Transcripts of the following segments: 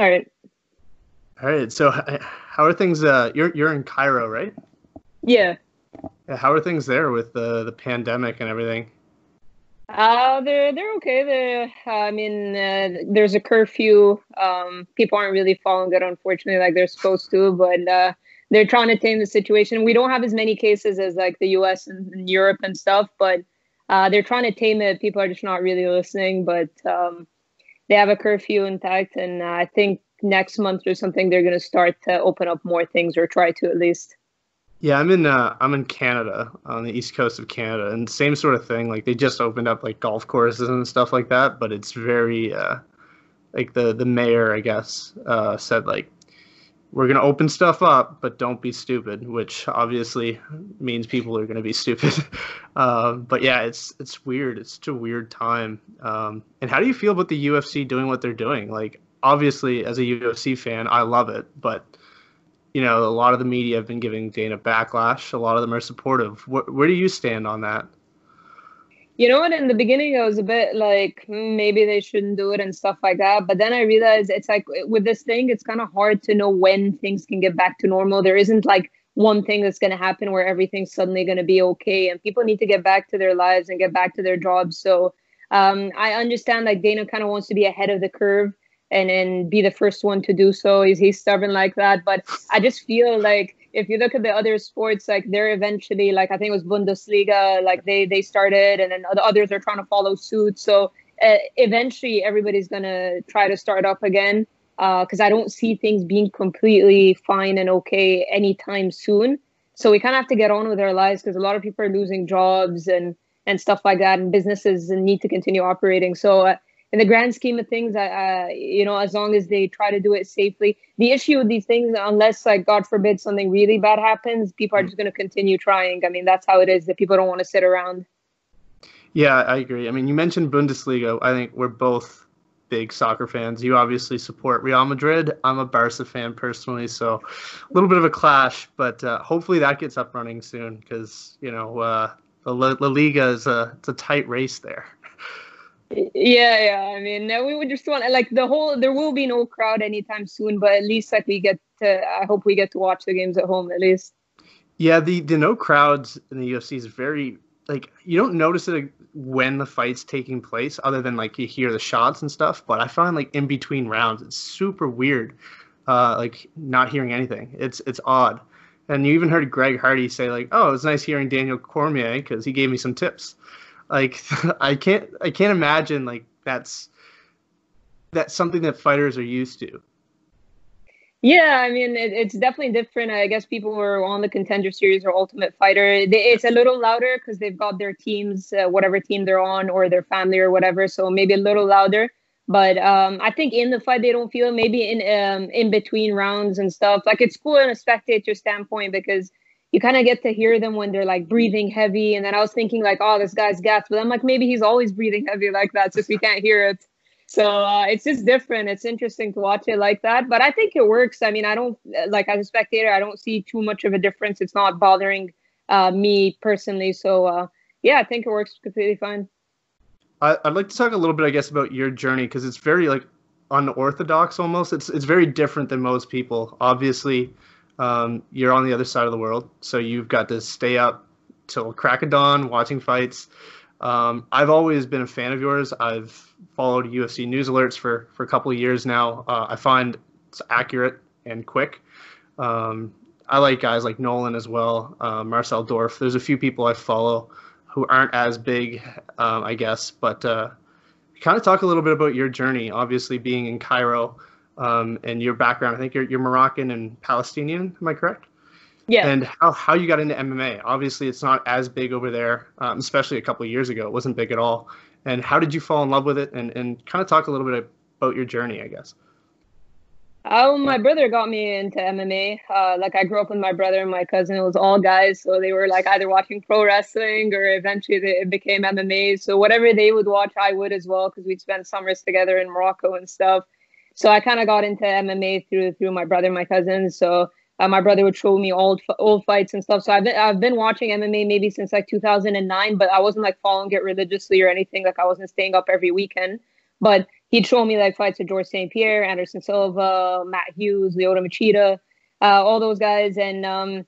All right. All right. So, how are things? Uh, you're you're in Cairo, right? Yeah. How are things there with the the pandemic and everything? Uh, they're they're okay. They're, I mean, uh, there's a curfew. Um, people aren't really following it, unfortunately, like they're supposed to. But uh, they're trying to tame the situation. We don't have as many cases as like the U.S. and, and Europe and stuff, but uh, they're trying to tame it. People are just not really listening. But um, they have a curfew intact, and uh, I think next month or something they're going to start to open up more things or try to at least. Yeah, I'm in uh, I'm in Canada on the east coast of Canada, and same sort of thing. Like they just opened up like golf courses and stuff like that, but it's very uh, like the the mayor, I guess, uh, said like we're gonna open stuff up, but don't be stupid, which obviously means people are gonna be stupid. um, but yeah, it's it's weird. It's such a weird time. Um, and how do you feel about the UFC doing what they're doing? Like obviously, as a UFC fan, I love it, but you know, a lot of the media have been giving Dana backlash. A lot of them are supportive. Where, where do you stand on that? You know what? In the beginning, I was a bit like hmm, maybe they shouldn't do it and stuff like that. But then I realized it's like with this thing, it's kind of hard to know when things can get back to normal. There isn't like one thing that's going to happen where everything's suddenly going to be okay, and people need to get back to their lives and get back to their jobs. So um, I understand like Dana kind of wants to be ahead of the curve and then be the first one to do so. He's, he's stubborn like that. But I just feel like if you look at the other sports, like they're eventually like I think it was Bundesliga, like they they started, and then the others are trying to follow suit. So uh, eventually, everybody's gonna try to start up again. Because uh, I don't see things being completely fine and okay anytime soon. So we kind of have to get on with our lives because a lot of people are losing jobs and and stuff like that, and businesses need to continue operating. So uh, in the grand scheme of things, uh, you know, as long as they try to do it safely. The issue with these things, unless like God forbid something really bad happens, people are just going to continue trying. I mean, that's how it is. That people don't want to sit around. Yeah, I agree. I mean, you mentioned Bundesliga. I think we're both big soccer fans. You obviously support Real Madrid. I'm a Barca fan personally, so a little bit of a clash. But uh, hopefully that gets up running soon because you know uh, the La-, La Liga is a it's a tight race there. Yeah, yeah. I mean, we would just want like the whole. There will be no crowd anytime soon, but at least like we get to. I hope we get to watch the games at home at least. Yeah, the the no crowds in the UFC is very like you don't notice it when the fight's taking place, other than like you hear the shots and stuff. But I find like in between rounds, it's super weird. Uh, like not hearing anything. It's it's odd. And you even heard Greg Hardy say like, "Oh, it's nice hearing Daniel Cormier because he gave me some tips." Like I can't I can't imagine like that's that's something that fighters are used to. Yeah, I mean it, it's definitely different. I guess people who are on the contender series or Ultimate Fighter, they, it's a little louder because they've got their teams, uh, whatever team they're on, or their family or whatever. So maybe a little louder. But um, I think in the fight they don't feel. Maybe in um, in between rounds and stuff. Like it's cool in a spectator standpoint because you kind of get to hear them when they're like breathing heavy. And then I was thinking like, oh, this guy's gas, but I'm like, maybe he's always breathing heavy like that, just we can't hear it. So uh, it's just different. It's interesting to watch it like that, but I think it works. I mean, I don't like as a spectator, I don't see too much of a difference. It's not bothering uh, me personally. So uh, yeah, I think it works completely fine. I'd like to talk a little bit, I guess, about your journey because it's very like unorthodox almost. It's it's very different than most people. Obviously, um, you're on the other side of the world, so you've got to stay up till crack of dawn watching fights. Um, I've always been a fan of yours. I've followed UFC news alerts for for a couple of years now. Uh, I find it's accurate and quick. Um, I like guys like Nolan as well, uh, Marcel Dorff. There's a few people I follow who aren't as big, um, I guess, but uh, kind of talk a little bit about your journey. Obviously, being in Cairo, um, and your background. I think you're, you're Moroccan and Palestinian. Am I correct? Yeah. And how, how you got into MMA. Obviously, it's not as big over there, um, especially a couple years ago. It wasn't big at all. And how did you fall in love with it? And, and kind of talk a little bit about your journey, I guess. Oh, my brother got me into MMA. Uh, like I grew up with my brother and my cousin. It was all guys, so they were like either watching pro wrestling or eventually they, it became MMA. So whatever they would watch, I would as well because we'd spend summers together in Morocco and stuff. So I kind of got into MMA through through my brother, and my cousins. So uh, my brother would show me old old fights and stuff. So I've been I've been watching MMA maybe since like 2009, but I wasn't like following it religiously or anything. Like I wasn't staying up every weekend. But he'd show me like fights of George St. Pierre, Anderson Silva, Matt Hughes, Lyoto Machida, uh, all those guys, and um,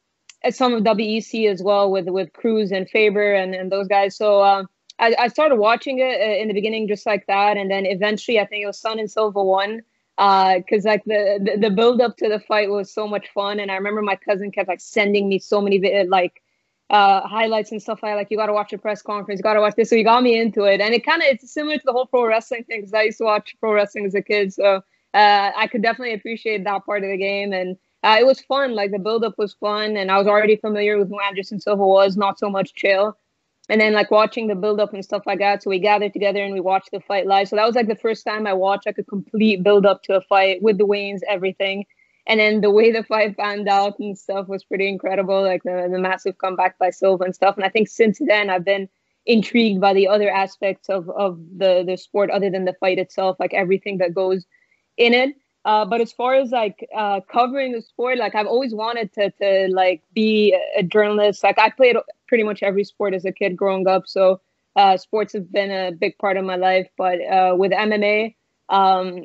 some of WEC as well with with Cruz and Faber and, and those guys. So uh, I, I started watching it uh, in the beginning just like that, and then eventually I think it was Sonnen Silva won because uh, like the, the the build up to the fight was so much fun, and I remember my cousin kept like sending me so many like uh, highlights and stuff like like you got to watch the press conference, you got to watch this. So he got me into it, and it kind of it's similar to the whole pro wrestling thing because I used to watch pro wrestling as a kid, so uh, I could definitely appreciate that part of the game, and uh, it was fun. Like the build up was fun, and I was already familiar with who Anderson Silva was, not so much Chael. And then like watching the build up and stuff like that. So we gathered together and we watched the fight live. So that was like the first time I watched like a complete build up to a fight with the weigh-ins, everything and then the way the fight panned out and stuff was pretty incredible like the, the massive comeback by silva and stuff and i think since then i've been intrigued by the other aspects of of the the sport other than the fight itself like everything that goes in it uh, but as far as like uh, covering the sport like i've always wanted to to like be a journalist like i played pretty much every sport as a kid growing up so uh, sports have been a big part of my life but uh, with mma um,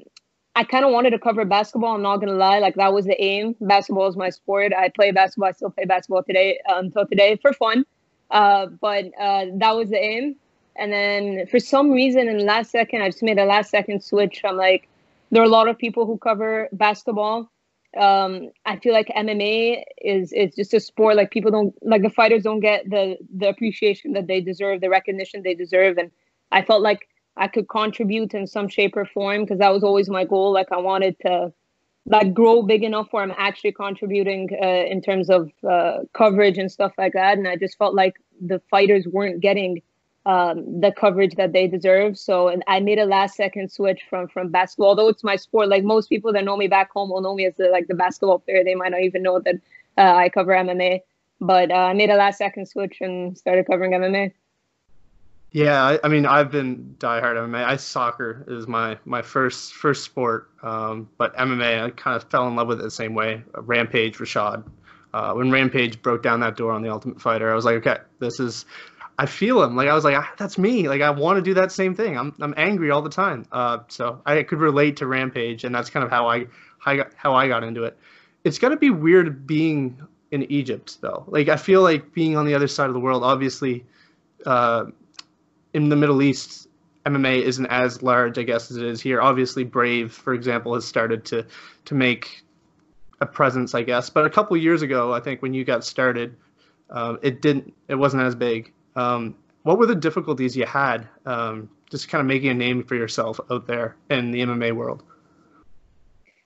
I kind of wanted to cover basketball. I'm not gonna lie, like that was the aim. Basketball is my sport. I play basketball. I still play basketball today uh, until today for fun. Uh, but that was the aim. And then for some reason, in the last second, I just made a last second switch. I'm like, there are a lot of people who cover basketball. Um, I feel like MMA is is just a sport. Like people don't like the fighters don't get the the appreciation that they deserve, the recognition they deserve, and I felt like I could contribute in some shape or form because that was always my goal. Like I wanted to like grow big enough where I'm actually contributing uh, in terms of uh, coverage and stuff like that. And I just felt like the fighters weren't getting um, the coverage that they deserve. So and I made a last second switch from from basketball. Although it's my sport, like most people that know me back home will know me as the, like the basketball player. They might not even know that uh, I cover MMA. But uh, I made a last second switch and started covering MMA. Yeah, I, I, mean, I've been diehard MMA. I soccer is my my first first sport, um, but MMA I kind of fell in love with it the same way. Rampage, Rashad. Uh, when Rampage broke down that door on the Ultimate Fighter, I was like, okay, this is. I feel him. Like I was like, ah, that's me. Like I want to do that same thing. I'm I'm angry all the time. Uh, so I could relate to Rampage, and that's kind of how I how I got, how I got into it. It's to be weird being in Egypt though. Like I feel like being on the other side of the world. Obviously, uh, in the Middle East, MMA isn't as large, I guess, as it is here. Obviously, Brave, for example, has started to to make a presence, I guess. But a couple years ago, I think when you got started, um, it didn't. It wasn't as big. Um, what were the difficulties you had um, just kind of making a name for yourself out there in the MMA world?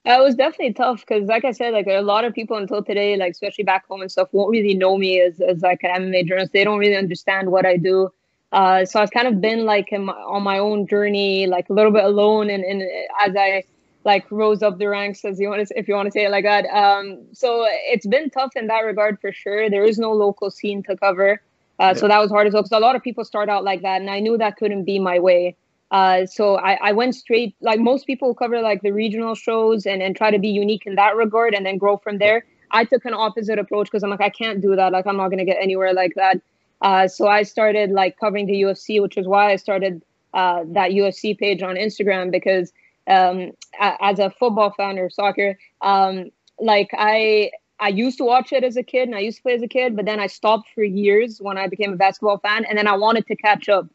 Uh, it was definitely tough because, like I said, like a lot of people until today, like especially back home and stuff, won't really know me as, as like an MMA journalist. They don't really understand what I do. Uh, so I've kind of been like my, on my own journey, like a little bit alone, and, and as I like rose up the ranks, as you want to, if you want to say it like that. Um, so it's been tough in that regard for sure. There is no local scene to cover, uh, yeah. so that was hard as well. Because a lot of people start out like that, and I knew that couldn't be my way. Uh, so I, I went straight like most people cover like the regional shows and, and try to be unique in that regard and then grow from there. I took an opposite approach because I'm like I can't do that. Like I'm not gonna get anywhere like that. Uh, so I started like covering the UFC, which is why I started uh, that UFC page on Instagram because um, as a football fan or soccer, um, like I I used to watch it as a kid and I used to play as a kid, but then I stopped for years when I became a basketball fan, and then I wanted to catch up,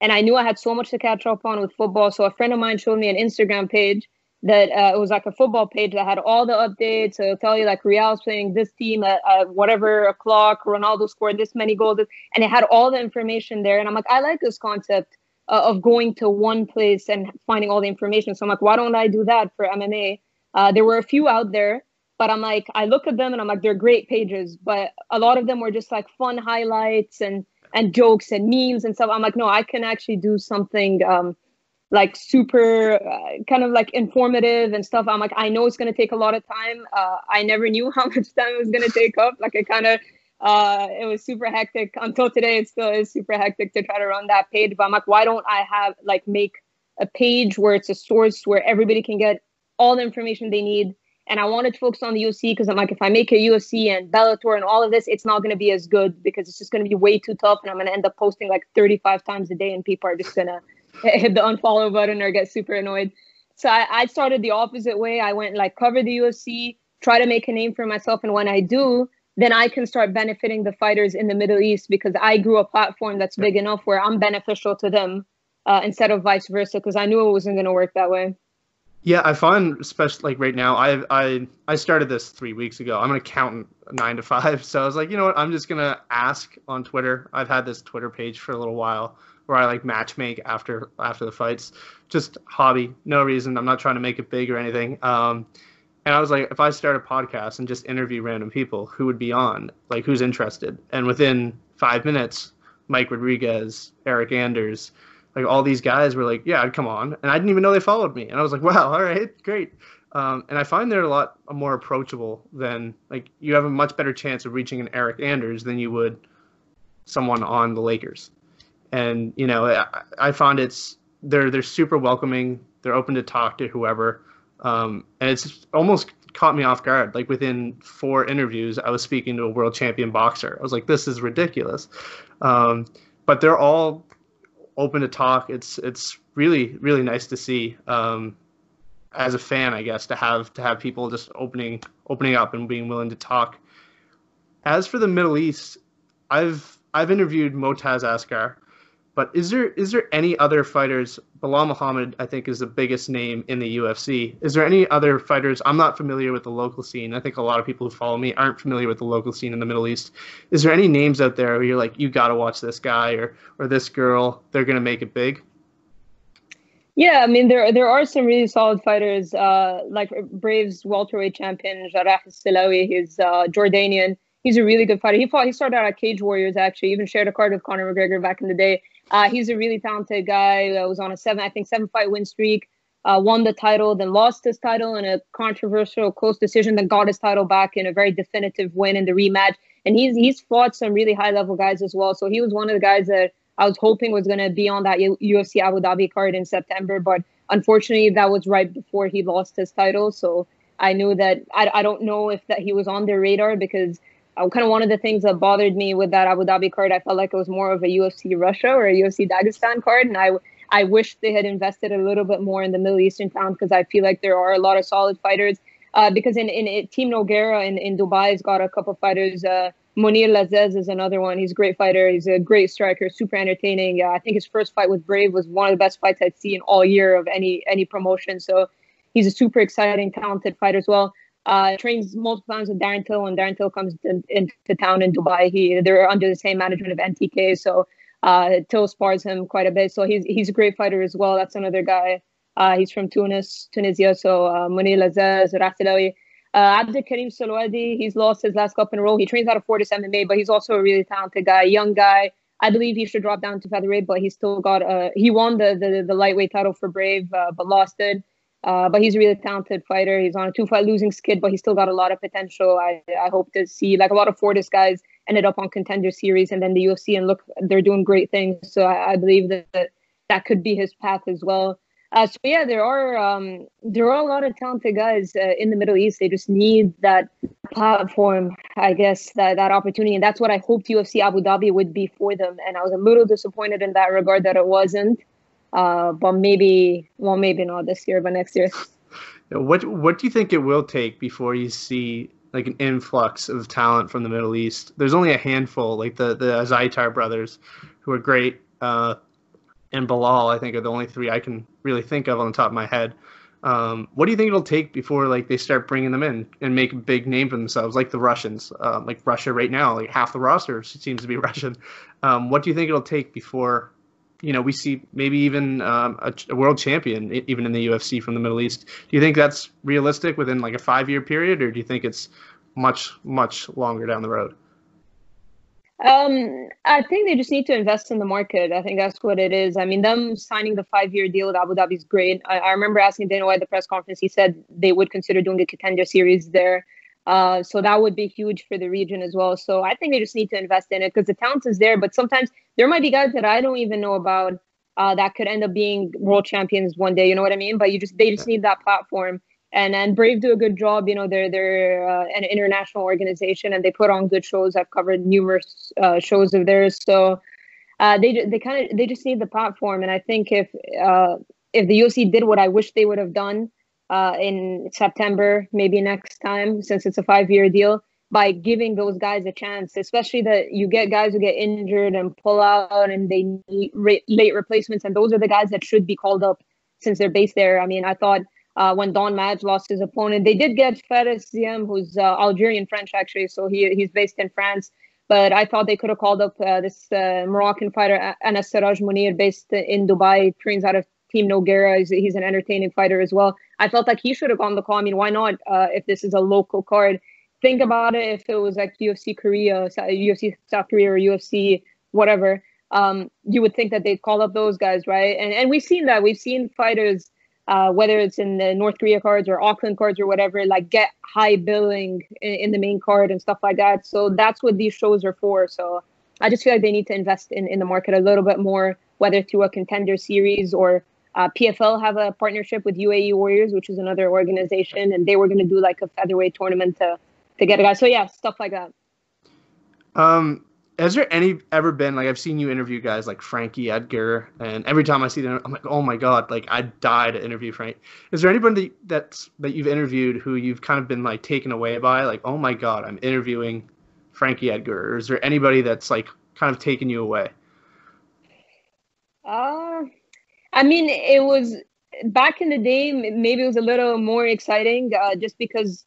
and I knew I had so much to catch up on with football. So a friend of mine showed me an Instagram page that uh, it was like a football page that had all the updates. It'll tell you like Real's playing this team at, at whatever o'clock, Ronaldo scored this many goals, and it had all the information there. And I'm like, I like this concept uh, of going to one place and finding all the information. So I'm like, why don't I do that for MMA? Uh, there were a few out there, but I'm like, I look at them and I'm like, they're great pages, but a lot of them were just like fun highlights and and jokes and memes and stuff. I'm like, no, I can actually do something. Um, like super uh, kind of like informative and stuff i'm like i know it's to take a lot of time uh, i never knew how much time it was to take up like it kind of uh, it was super hectic until today it still is super hectic to try to run that page but i'm like why don't i have like make a page where it's a source where everybody can get all the information they need and i wanted to focus on the ufc because i'm like if i make a ufc and bellator and all of this it's not going to be as good because it's just going to be way too tough and i'm going to end up posting like 35 times a day and people are just going to hit the unfollow button or get super annoyed. So I, I started the opposite way. I went like cover the UFC, try to make a name for myself, and when I do, then I can start benefiting the fighters in the Middle East because I grew a platform that's big enough where I'm beneficial to them uh, instead of vice versa because I knew it wasn't going to work that way. Yeah, I find, especially like right now, I I I started this three weeks ago. I'm an accountant, nine to five, so I was like, you know what, I'm just gonna ask on Twitter. I've had this Twitter page for a little while where I like match make after after the fights, just hobby, no reason. I'm not trying to make it big or anything. Um, and I was like, if I start a podcast and just interview random people, who would be on? Like, who's interested? And within five minutes, Mike Rodriguez, Eric Anders, like all these guys were like, yeah, I'd come on, and I didn't even know they followed me, and I was like, wow, all right, great. Um, and I find they're a lot more approachable than like you have a much better chance of reaching an Eric Anders than you would someone on the Lakers. And you know, I, I found it's they're they're super welcoming. They're open to talk to whoever, um, and it's almost caught me off guard. Like within four interviews, I was speaking to a world champion boxer. I was like, this is ridiculous. Um, but they're all open to talk. It's it's really really nice to see. Um, as a fan, I guess to have to have people just opening opening up and being willing to talk. As for the Middle East, I've I've interviewed Motaz Askar, but is there is there any other fighters? Belal Muhammad, I think, is the biggest name in the UFC. Is there any other fighters? I'm not familiar with the local scene. I think a lot of people who follow me aren't familiar with the local scene in the Middle East. Is there any names out there where you're like, you got to watch this guy or or this girl? They're gonna make it big. Yeah, I mean there there are some really solid fighters, uh, like Braves welterweight champion Jarrah Silawi. He's uh, Jordanian. He's a really good fighter. He fought. He started out at Cage Warriors. Actually, even shared a card with Conor McGregor back in the day. Uh, he's a really talented guy. Uh, was on a seven, I think, seven fight win streak. Uh, won the title, then lost his title in a controversial close decision, then got his title back in a very definitive win in the rematch. And he's he's fought some really high level guys as well. So he was one of the guys that I was hoping was going to be on that UFC Abu Dhabi card in September, but unfortunately that was right before he lost his title. So I knew that I, I don't know if that he was on their radar because uh, kind of one of the things that bothered me with that Abu Dhabi card, I felt like it was more of a UFC Russia or a UFC Dagestan card, and I I wish they had invested a little bit more in the Middle Eastern town because I feel like there are a lot of solid fighters. Uh, because in, in, Team Nogueira in, in Dubai has got a couple fighters. Uh, Mounir Lazzez is another one. He's a great fighter. He's a great striker, super entertaining. I think his first fight with Brave was one of the best fights I'd seen all year of any any promotion. So he's a super exciting, talented fighter as well. Uh, trains multiple times with Darren Till. When Darren Till comes to, into town in Dubai, he they're under the same management of MTK. So uh, Till spars him quite a bit. So he's he's a great fighter as well. That's another guy. Uh, he's from Tunis, Tunisia. So uh, Mounir Lazzez, Rasilawi. Uh, Abdul Karim Salwadi, he's lost his last cup in a row. He trains out of Fortis MMA, but he's also a really talented guy, young guy. I believe he should drop down to featherweight, but he still got uh he won the the, the lightweight title for Brave, uh, but lost it. Uh, but he's a really talented fighter. He's on a two fight losing skid, but he's still got a lot of potential. I, I hope to see like a lot of Fortis guys ended up on contender series and then the UFC and look, they're doing great things. So I, I believe that that could be his path as well. Uh, so yeah, there are um, there are a lot of talented guys uh, in the Middle East. They just need that platform, I guess, that that opportunity, and that's what I hoped UFC Abu Dhabi would be for them. And I was a little disappointed in that regard that it wasn't. Uh, but maybe, well, maybe not this year, but next year. What What do you think it will take before you see like an influx of talent from the Middle East? There's only a handful, like the the Azaitar brothers, who are great, uh, and Belal. I think are the only three I can really think of on the top of my head. Um, what do you think it'll take before like they start bringing them in and make a big name for themselves, like the Russians, um, like Russia right now, like half the roster seems to be Russian. Um, what do you think it'll take before you know, we see maybe even um, a, a, world champion, even in the UFC from the Middle East. Do you think that's realistic within like a five year period, or do you think it's much, much longer down the road? Um, I think they just need to invest in the market. I think that's what it is. I mean, them signing the five year deal with Abu Dhabi is great. I, I remember asking Dana White at the press conference, he said they would consider doing a contender series there. Uh, so that would be huge for the region as well. So I think they just need to invest in it because the talent is there. But sometimes there might be guys that I don't even know about uh, that could end up being world champions one day. You know what I mean? But you just they just need that platform. And and Brave do a good job. You know, they're they're uh, an international organization and they put on good shows. I've covered numerous uh, shows of theirs. So uh, they they kind of they just need the platform. And I think if uh, if the UFC did what I wish they would have done uh, in September, maybe next time, since it's a five year deal, by giving those guys a chance, especially that you get guys who get injured and pull out and they need re- late replacements. And those are the guys that should be called up since they're based there. I mean, I thought uh, when Don Madge lost his opponent, they did get Fares Ziam, who's uh, Algerian French actually, so he he's based in France. But I thought they could have called up uh, this uh, Moroccan fighter Anas Siraj Munir, based in Dubai, trains out of Team Nogueira. He's, he's an entertaining fighter as well. I felt like he should have gone the call. I mean, why not? Uh, if this is a local card, think about it. If it was like UFC Korea, UFC South Korea, or UFC whatever, um, you would think that they'd call up those guys, right? And and we've seen that. We've seen fighters, uh, whether it's in the North Korea cards or Auckland cards or whatever, like get high billing in, in the main card and stuff like that. So that's what these shows are for. So I just feel like they need to invest in in the market a little bit more, whether through a contender series or uh, PFL have a partnership with UAE Warriors, which is another organization, and they were going to do like a featherweight tournament to to get a guy. So yeah, stuff like that. Um, has there any ever been like I've seen you interview guys like Frankie Edgar, and every time I see them, I'm like, oh my god, like I die to interview Frank. Is there anybody that's that you've interviewed who you've kind of been like taken away by, like, oh my god, I'm interviewing Frankie Edgar, or is there anybody that's like kind of taken you away? Uh, I mean, it was back in the day. Maybe it was a little more exciting, uh, just because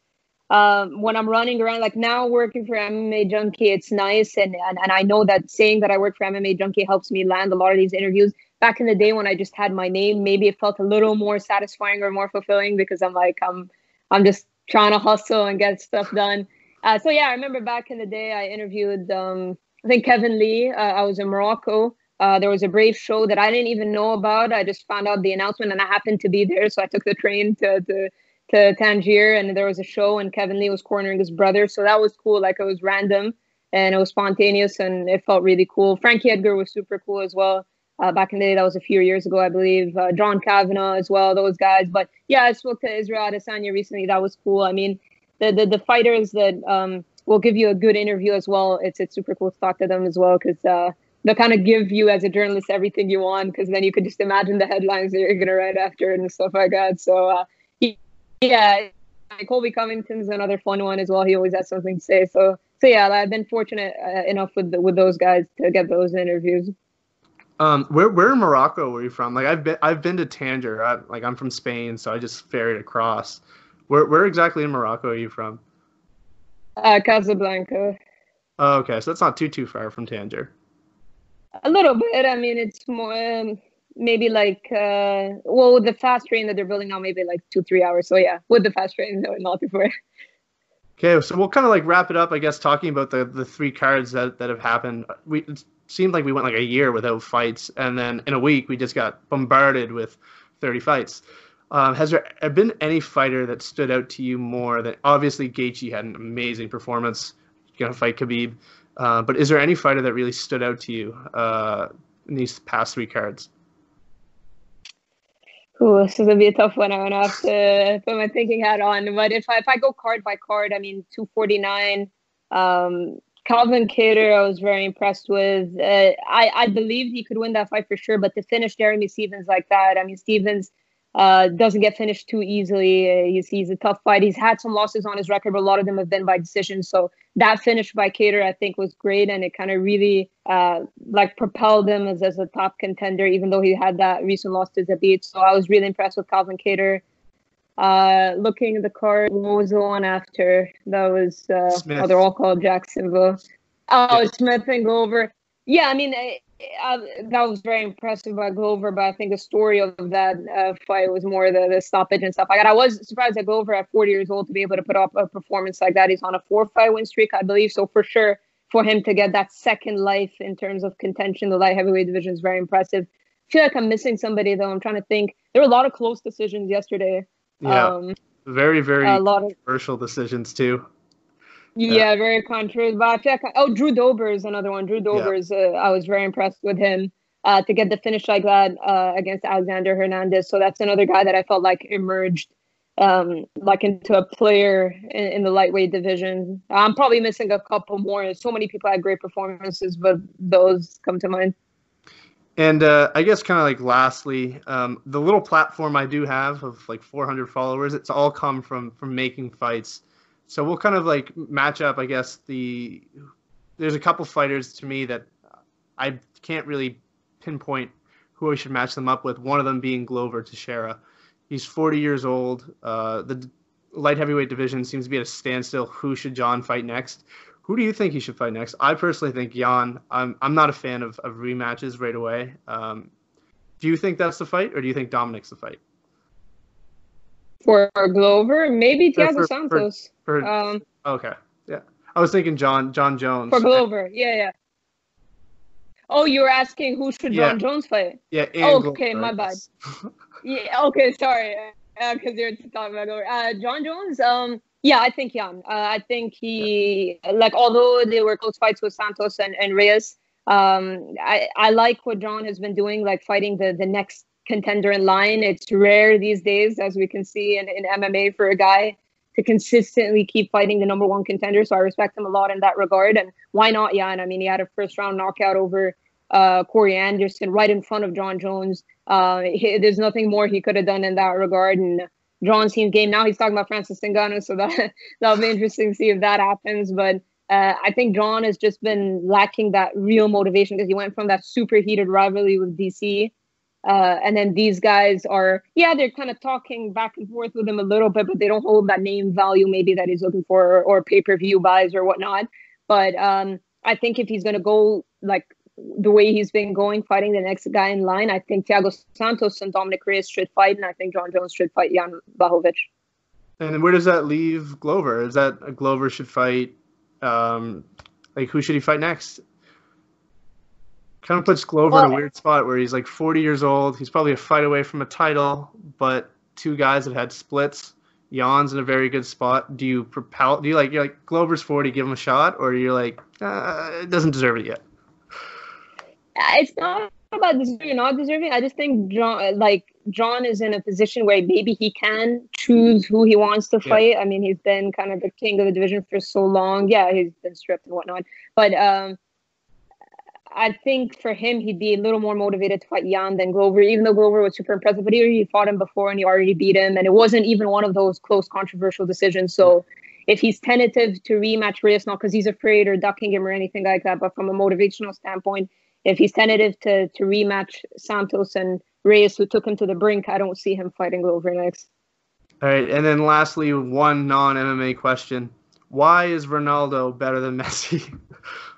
um, when I'm running around, like now working for MMA Junkie, it's nice. And, and, and I know that saying that I work for MMA Junkie helps me land a lot of these interviews. Back in the day when I just had my name, maybe it felt a little more satisfying or more fulfilling because I'm like, I'm, I'm just trying to hustle and get stuff done. Uh, so yeah, I remember back in the day, I interviewed, um, I think Kevin Lee. Uh, I was in Morocco. Uh, there was a Brave show that I didn't even know about. I just found out the announcement and I happened to be there. So I took the train to, to to Tangier and there was a show and Kevin Lee was cornering his brother. So that was cool. Like it was random and it was spontaneous and it felt really cool. Frankie Edgar was super cool as well. Uh, back in the day, that was a few years ago, I believe. Uh, John Kavanagh as well, those guys. But yeah, I spoke to Israel Adesanya recently. That was cool. I mean, the the, the fighters that um, will give you a good interview as well. It's it's super cool to talk to them as well because uh, they'll kind of give you as a journalist everything you want because then you could just imagine the headlines that you're gonna write after and stuff like that. So uh, yeah, Colby Covington's another fun one as well. He always has something to say. So, so yeah, I've been fortunate uh, enough with the, with those guys to get those interviews. Um, where where in Morocco were you from? Like I've been I've been to Tangier. I, like I'm from Spain, so I just ferried across. Where where exactly in Morocco are you from? Uh, Casablanca. Oh, okay, so that's not too too far from Tangier. A little bit. I mean, it's more. Um, maybe like uh well with the fast train that they're building now maybe like two three hours. So yeah with the fast train no not before. Okay so we'll kind of like wrap it up i guess talking about the the three cards that that have happened. We it seemed like we went like a year without fights and then in a week we just got bombarded with 30 fights. Um, has there been any fighter that stood out to you more than obviously Gaethje had an amazing performance. Gonna fight Khabib uh, but is there any fighter that really stood out to you uh, in these past three cards Ooh, this is gonna be a tough one. I'm gonna have to put my thinking hat on. But if I if I go card by card, I mean, 249. Um, Calvin Kattar, I was very impressed with. Uh, I I believed he could win that fight for sure, but to finish Jeremy Stephens like that, I mean, Stephens uh, doesn't get finished too easily. Uh, he's, he's a tough fight. He's had some losses on his record, but a lot of them have been by decision. So that finish by Kattar, I think, was great, and it kind of really uh, like propelled him as, as a top contender, even though he had that recent loss to Zabit. So I was really impressed with Calvin Kattar. Uh, looking at the card, what was the one after? That was uh, oh, they're all called Jacksonville. Oh, yeah. Smith and Glover. Yeah, I mean, that was very impressive by Glover, but I think the story of that uh, fight was more the, the stoppage and stuff like that. I was surprised that Glover at 40 years old to be able to put up a performance like that. He's on a four fight win streak, I believe. So for sure, for him to get that second life in terms of contention, the light heavyweight division is very impressive. I feel like I'm missing somebody though. I'm trying to think. There were a lot of close decisions yesterday. Yeah, um, very very a lot of controversial decisions too. Yeah, very controversial. But I feel like, oh, Drew Dober is another one. Drew Dober is, uh, I was very impressed with him uh, to get the finish like that uh, against Alexander Hernandez. So that's another guy that I felt like emerged um, like into a player in, in, the lightweight division. I'm probably missing a couple more. So many people had great performances, but those come to mind. And uh, I guess kind of like lastly, um, the little platform I do have of like 400 followers, it's all come from from making fights. So we'll kind of like match up. I guess the there's a couple fighters to me that I can't really pinpoint who I should match them up with. One of them being Glover Teixeira. He's 40 years old. Uh, the light heavyweight division seems to be at a standstill. Who should Jon fight next? Who do you think he should fight next? I personally think Jan. I'm I'm not a fan of, of rematches right away. Um, do you think that's the fight, or do you think Dominic's the fight? For Glover, maybe Thiago for, Santos. For, um, okay, yeah. I was thinking John John Jones. For Glover, yeah, yeah. Oh, you were asking who should yeah. Jon Jones fight? Yeah. Oh, okay, my bad. yeah. Okay, sorry. Because uh, you're talking about Glover. Uh, Jon Jones. Um yeah, I think Jan. Uh, I think he like although they were close fights with Santos and, and Reyes, um, I, I like what John has been doing, like fighting the the next contender in line. It's rare these days, as we can see in, in MMA, for a guy to consistently keep fighting the number one contender. So I respect him a lot in that regard. And why not Jan? I mean, he had a first round knockout over uh, Corey Anderson right in front of John Jones. Uh, he, there's nothing more he could have done in that regard. And Jon's team game. Now he's talking about Francis Ngannou, so that that'll be interesting to see if that happens. But uh, I think John has just been lacking that real motivation because he went from that super heated rivalry with DC. Uh, and then these guys are, yeah, they're kind of talking back and forth with him a little bit, but they don't hold that name value maybe that he's looking for or, or pay per view buys or whatnot. But um, I think if he's going to go like the way he's been going, fighting the next guy in line, I think Thiago Santos and Dominic Reyes should fight, and I think John Jones should fight Jan Blachowicz. And where does that leave Glover? Is that Glover should fight? Um, like who should he fight next? Kind of puts Glover well, in a weird spot where he's like 40 years old. He's probably a fight away from a title, but two guys have had splits. Jan's in a very good spot. Do you propel? Do you like you're like Glover's 40, give him a shot, or you're like uh, it doesn't deserve it yet? it's not about deserving or not deserving. I just think John, like John is in a position where maybe he can choose who he wants to fight. Yeah. I mean, he's been kind of the king of the division for so long. Yeah, he's been stripped and whatnot, but um, I think for him, he'd be a little more motivated to fight Jan than Glover. Even though Glover was super impressive, but he already fought him before and he already beat him, and it wasn't even one of those close, controversial decisions. So. If he's tentative to rematch Reyes, not because he's afraid or ducking him or anything like that, but from a motivational standpoint, if he's tentative to to rematch Santos and Reyes, who took him to the brink, I don't see him fighting Glover next. All right, and then lastly, one non MMA question: Why is Ronaldo better than Messi?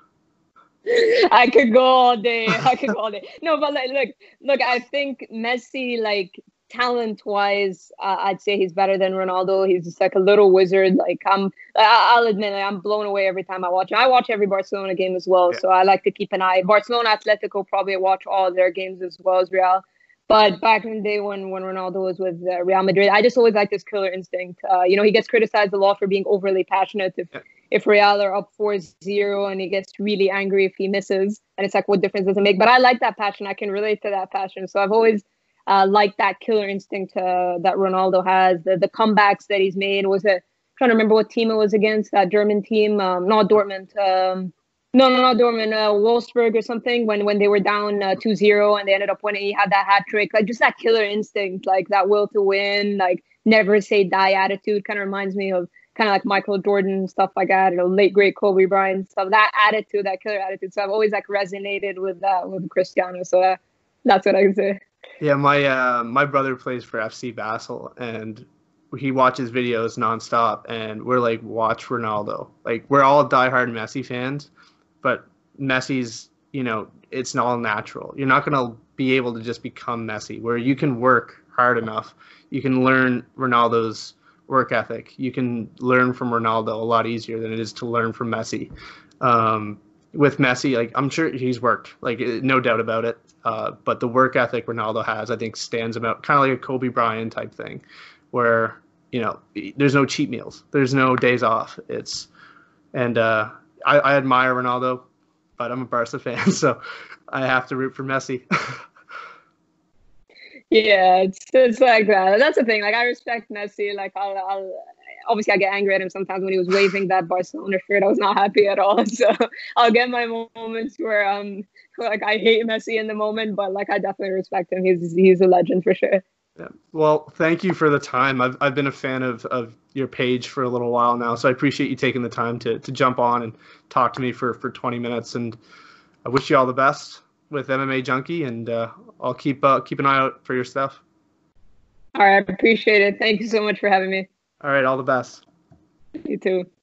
I could go all day. I could go all day. No, but like, look, look. I think Messi, like talent wise, uh, I'd say he's better than Ronaldo. He's just like a little wizard. Like I'm, I'll admit, like, I'm blown away every time I watch him. I watch every Barcelona game as well, yeah. so I like to keep an eye. Barcelona, Atletico, probably watch all their games as well as Real. But back in the day when when Ronaldo was with uh, Real Madrid, I just always liked this killer instinct. Uh, you know, he gets criticized a lot for being overly passionate. If yeah. If Real are up 4-0 and he gets really angry if he misses, and it's like, what difference does it make? But I like that passion. I can relate to that passion. So I've always uh, like that killer instinct uh, that Ronaldo has. The the comebacks that he's made was it. Trying to remember what team it was against that German team, um, not Dortmund. Um, no, no, not Dortmund. Uh, Wolfsburg or something. When when they were down uh, 2-0 and they ended up winning, he had that hat trick. Like just that killer instinct, like that will to win, like never say die attitude. Kind of reminds me of kind of like Michael Jordan stuff like that, or late great Kobe Bryant stuff. That attitude, that killer attitude. So I've always like resonated with that with Cristiano. So uh, that's what I would say. Yeah, my uh, my brother plays for FC Basel, and he watches videos nonstop, and we're like, watch Ronaldo. Like we're all diehard Messi fans, but Messi's, you know, it's not all natural. You're not gonna be able to just become Messi. Where you can work hard enough, you can learn Ronaldo's work ethic. You can learn from Ronaldo a lot easier than it is to learn from Messi. Um, with Messi, like I'm sure he's worked, like no doubt about it. Uh, but the work ethic Ronaldo has, I think, stands about kind of like a Kobe Bryant type thing, where you know there's no cheat meals, there's no days off. It's and uh, I, I admire Ronaldo, but I'm a Barca fan, so I have to root for Messi. yeah, it's it's like that. That's the thing. Like I respect Messi. Like I'll, I'll obviously I get angry at him sometimes when he was waving that Barcelona shirt. I was not happy at all. So I'll get my moments where um like I hate Messi in the moment, but like I definitely respect him. He's he's a legend for sure. Yeah. Well, thank you for the time. I've I've been a fan of of your page for a little while now, so I appreciate you taking the time to to jump on and talk to me for for 20 minutes. And I wish you all the best with MMA Junkie, and uh, I'll keep uh, keep an eye out for your stuff. All right, I appreciate it. Thank you so much for having me. All right, all the best. You too.